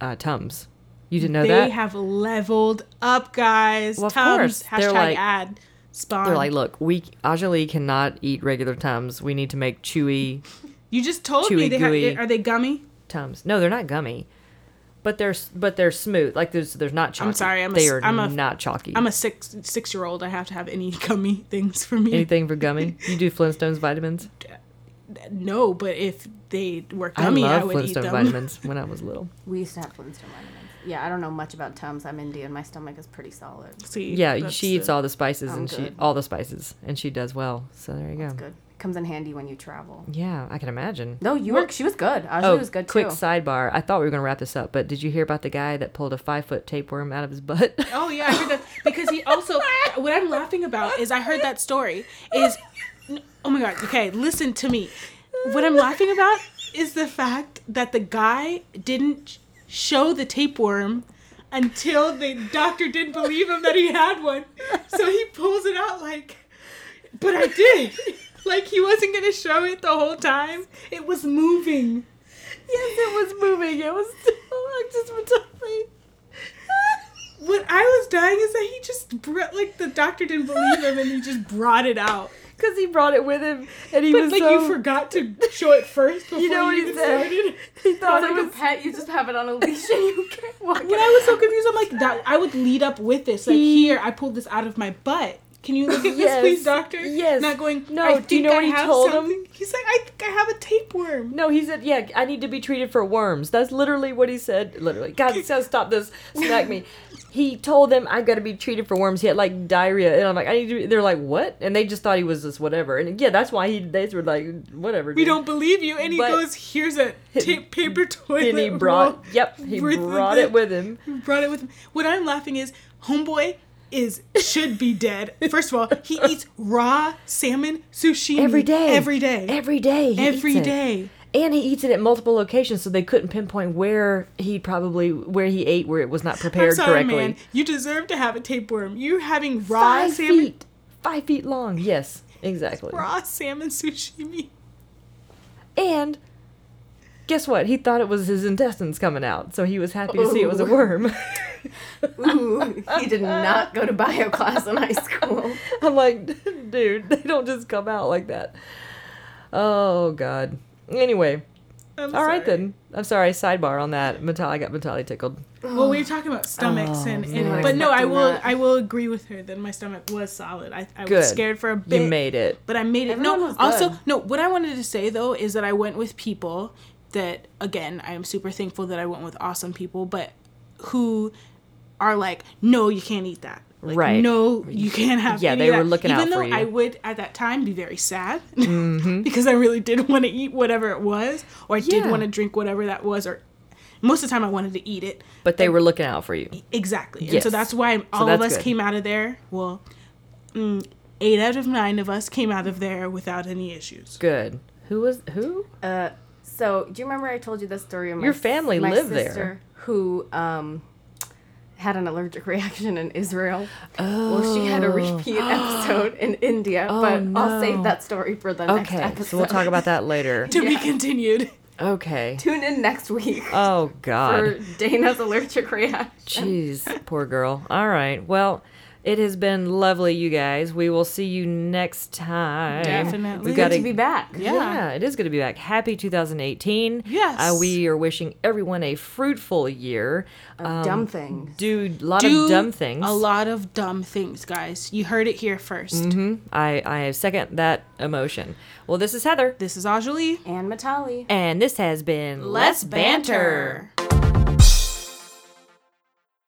uh, Tums. You didn't know they that? They have leveled up, guys. Well, of Tums. course. They're Hashtag like- ad. Spawn. They're like, look, we Ajali cannot eat regular Tums. We need to make chewy you just told me they gooey. have. Are they gummy? Tums. No, they're not gummy, but they're but they're smooth. Like there's there's not chalky. I'm sorry, I'm a they s- are I'm a- not chalky. I'm a six six year old. I have to have any (laughs) gummy things for me. Anything for gummy? (laughs) You do Flintstones vitamins? No, but if they were I gummy, I, love would eat them. vitamins (laughs) when I was little. We used to have Flintstone vitamins. Yeah, I don't know much about tums. I'm Indian. My stomach is pretty solid. See, Yeah, she eats the- all the spices I'm and she all the spices and she does well. So there you go. It's good. Comes in handy when you travel. Yeah, I can imagine. No, you Well- were. She was good. Ajay Oh, was good quick too. Quick sidebar. I thought we were going to wrap this up, but did you hear about the guy that pulled a five foot tapeworm out of his butt? (laughs) Oh yeah, I heard that because he also. what I'm laughing about is I heard that story. Is oh my god. Okay, listen to me. What I'm laughing about is the fact that the guy didn't show the tapeworm until the doctor didn't believe him that he had one. So he pulls it out like, but I did. (laughs) Like he wasn't gonna show it the whole time. It was moving. yes, it was moving. It was still. I just was talking. What I was dying is that he just brought, like the doctor didn't believe him and he just brought it out. Because he brought it with him, and he But was like so. you forgot to show it first before (laughs) You know what he even said? started. he thought It's it like was. a pet. You just have it on a leash and you can't walk. When I was so confused, I'm like that. I would lead up with this. Like He- here, I pulled this out of my butt. Can you look at Yes, (laughs) this, please, doctor? yes. Not going. No, I do you know I what he told him? something." He's like, I think I have a tapeworm. No, he said, "Yeah, I need to be treated for worms." That's literally what he said. Literally, God, (laughs) says, stop this, smack me. He told them I got to be treated for worms. He had like diarrhea, and I'm like, I need to. Be they're like, what? And they just thought he was just whatever. And yeah, that's why he. They were like, whatever. We don't believe you. And he But- goes, here's a tape paper toilet. And he brought. roll." Yep, he brought it with him. brought it with him. What I'm laughing is homeboy is should be dead. First of all, he (laughs) eats raw salmon sushi Every day. Every day. Every day. Every it. And he eats it at multiple locations, so they couldn't pinpoint where he probably where he ate where it was not I'm prepared sorry, correctly. man. You deserve to have a tapeworm. You having raw Five salmon, feet, five feet long. Yes, exactly. raw salmon sashimi. And guess what? He thought it was his intestines coming out, so he was happy to see it was a oh. worm. (laughs) (laughs) Ooh, he did not go to bio class in high school. (laughs) I'm like, dude, they don't just come out like that. Oh God. Anyway, I'm all right sorry. then. I'm sorry. Sidebar on that. Matali I got Matali tickled. Well, we were talking about stomachs, Oh, and, man. and but no, I will that. I will agree with her that my stomach was solid. I, I Good. was scared for a bit. You made it. but I made it. Everyone no, was also good. no. What I wanted to say though is that I went with people that again I am super thankful that I went with awesome people, but who are like, no, you can't eat that. Like, Right. No, you can't have. Yeah, any they of were that. looking Even out for you. Even though. I would at that time be very sad (laughs) Mm-hmm. because I really did want to eat whatever it was, or I did want to drink whatever that was, or most of the time I wanted to eat it. But they were looking out for you. Exactly. And Yes. so that's why all of that's us good. came out of there. Well, mm, eight out of nine of us came out of there without any issues. Good. Who was who? Uh, so do you remember I told you the story of my Your family my lived there. who um had an allergic (laughs) reaction in Israel. Oh. Well, she had a oh. repeat (gasps) episode in India, Oh, but I'll save that story for the next Okay, episode. so we'll talk about that later. (laughs) To be continued. Okay. Tune in next week Oh God. (laughs) for God. Dana's allergic reaction. Jeez, poor girl. All right. Well, it has been lovely, you guys. We will see you next time. Definitely. We've Good got to be back. Yeah. Yeah. it is good to be back. Happy 2018. Yes. Uh, we are wishing everyone a fruitful year. Of dumb things. Do a lot Do of dumb things. A lot of dumb things, guys. You heard it here 1st Mhm. I, I second that emotion. Well, this is Heather. This is Ajalee. And Matali. And this has been Let's banter.